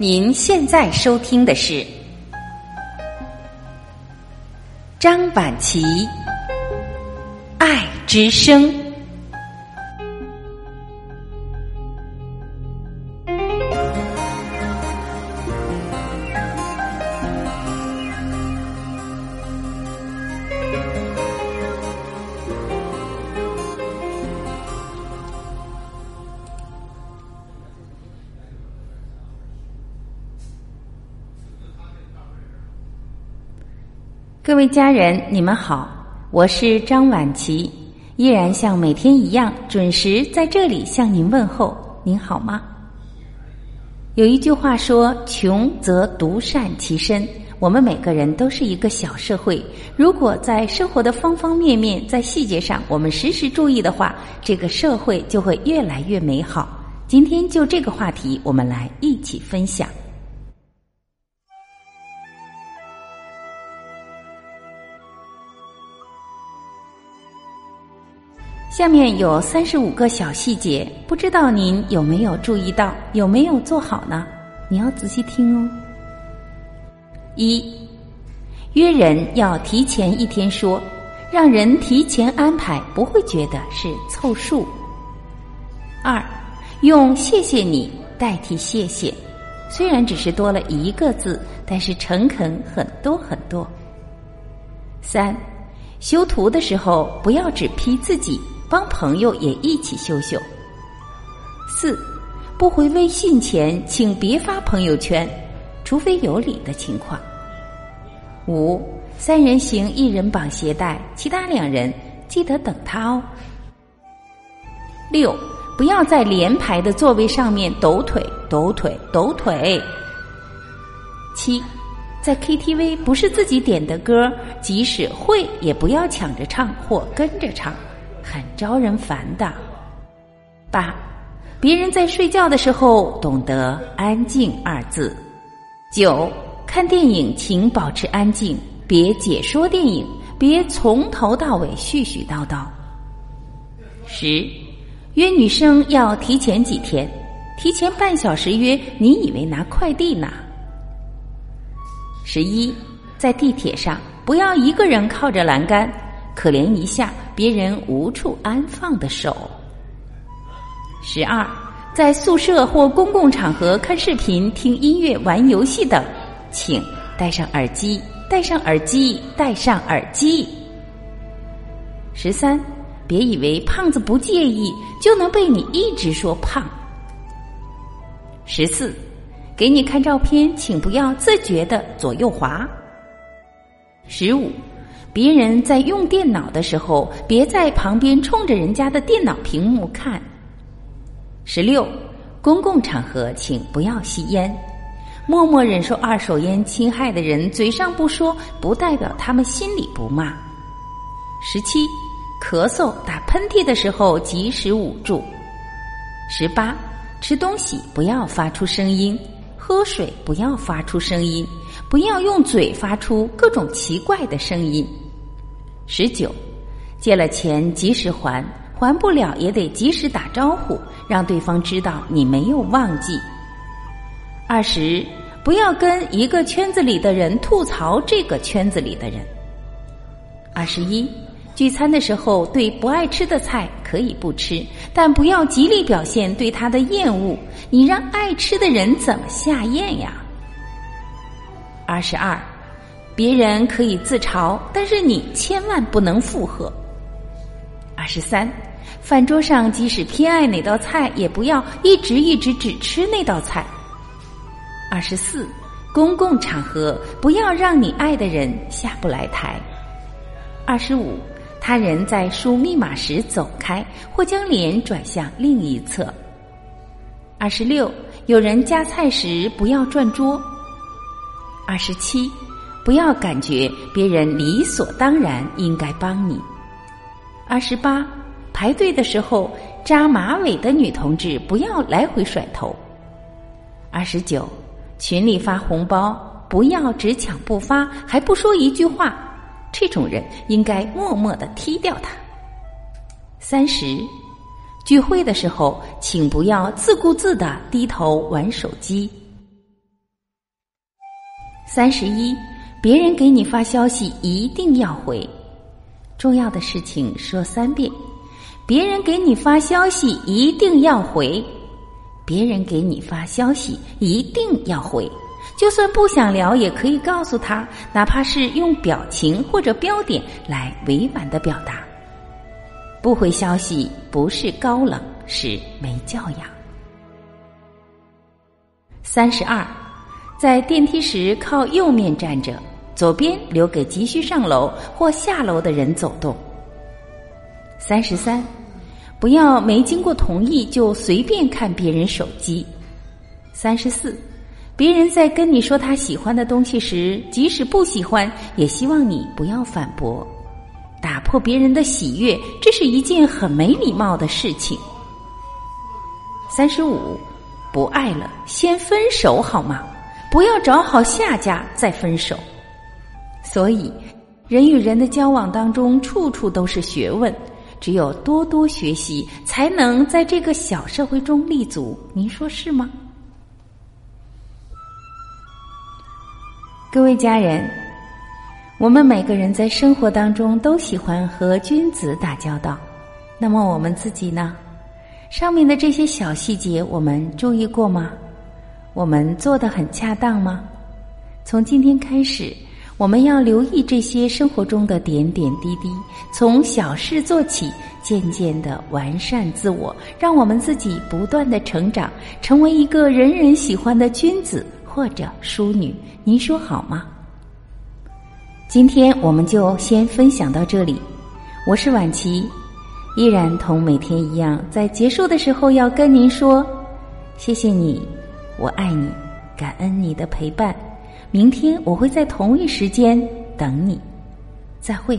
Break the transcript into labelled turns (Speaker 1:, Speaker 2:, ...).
Speaker 1: 您现在收听的是张婉琪《爱之声》。各位家人，你们好，我是张晚琪，依然像每天一样准时在这里向您问候。您好吗？有一句话说：“穷则独善其身。”我们每个人都是一个小社会，如果在生活的方方面面，在细节上我们时时注意的话，这个社会就会越来越美好。今天就这个话题，我们来一起分享。下面有三十五个小细节，不知道您有没有注意到，有没有做好呢？你要仔细听哦。一，约人要提前一天说，让人提前安排，不会觉得是凑数。二，用谢谢你代替谢谢，虽然只是多了一个字，但是诚恳很多很多。三，修图的时候不要只批自己。帮朋友也一起修修。四，不回微信前，请别发朋友圈，除非有理的情况。五，三人行，一人绑鞋带，其他两人记得等他哦。六，不要在连排的座位上面抖腿、抖腿、抖腿。七，在 KTV 不是自己点的歌，即使会也不要抢着唱或跟着唱。很招人烦的。八，别人在睡觉的时候懂得“安静”二字。九，看电影请保持安静，别解说电影，别从头到尾絮絮叨叨。十，约女生要提前几天，提前半小时约，你以为拿快递呢？十一，在地铁上不要一个人靠着栏杆。可怜一下别人无处安放的手。十二，在宿舍或公共场合看视频、听音乐、玩游戏等，请戴上耳机，戴上耳机，戴上耳机。十三，别以为胖子不介意就能被你一直说胖。十四，给你看照片，请不要自觉的左右滑。十五。别人在用电脑的时候，别在旁边冲着人家的电脑屏幕看。十六，公共场合请不要吸烟。默默忍受二手烟侵害的人，嘴上不说，不代表他们心里不骂。十七，咳嗽、打喷嚏的时候及时捂住。十八，吃东西不要发出声音，喝水不要发出声音，不要用嘴发出各种奇怪的声音。十九，借了钱及时还，还不了也得及时打招呼，让对方知道你没有忘记。二十，不要跟一个圈子里的人吐槽这个圈子里的人。二十一，聚餐的时候对不爱吃的菜可以不吃，但不要极力表现对他的厌恶，你让爱吃的人怎么下咽呀？二十二。别人可以自嘲，但是你千万不能附和。二十三，饭桌上即使偏爱哪道菜，也不要一直一直只吃那道菜。二十四，公共场合不要让你爱的人下不来台。二十五，他人在输密码时走开，或将脸转向另一侧。二十六，有人夹菜时不要转桌。二十七。不要感觉别人理所当然应该帮你。二十八，排队的时候扎马尾的女同志不要来回甩头。二十九，群里发红包不要只抢不发，还不说一句话，这种人应该默默的踢掉他。三十，聚会的时候请不要自顾自的低头玩手机。三十一，别人给你发消息一定要回，重要的事情说三遍。别人给你发消息一定要回，别人给你发消息一定要回，就算不想聊也可以告诉他，哪怕是用表情或者标点来委婉的表达。不回消息不是高冷，是没教养。三十二，在电梯时靠右面站着，左边留给急需上楼或下楼的人走动。三十三。不要没经过同意就随便看别人手机。三十四，别人在跟你说他喜欢的东西时，即使不喜欢，也希望你不要反驳，打破别人的喜悦，这是一件很没礼貌的事情。三十五，不爱了先分手好吗？不要找好下家再分手。所以，人与人的交往当中，处处都是学问。只有多多学习，才能在这个小社会中立足。您说是吗？各位家人，我们每个人在生活当中都喜欢和君子打交道。那么我们自己呢？上面的这些小细节，我们注意过吗？我们做的很恰当吗？从今天开始。我们要留意这些生活中的点点滴滴，从小事做起，渐渐的完善自我，让我们自己不断的成长，成为一个人人喜欢的君子或者淑女。您说好吗？今天我们就先分享到这里。我是婉琪，依然同每天一样，在结束的时候要跟您说：谢谢你，我爱你，感恩你的陪伴。明天我会在同一时间等你，再会。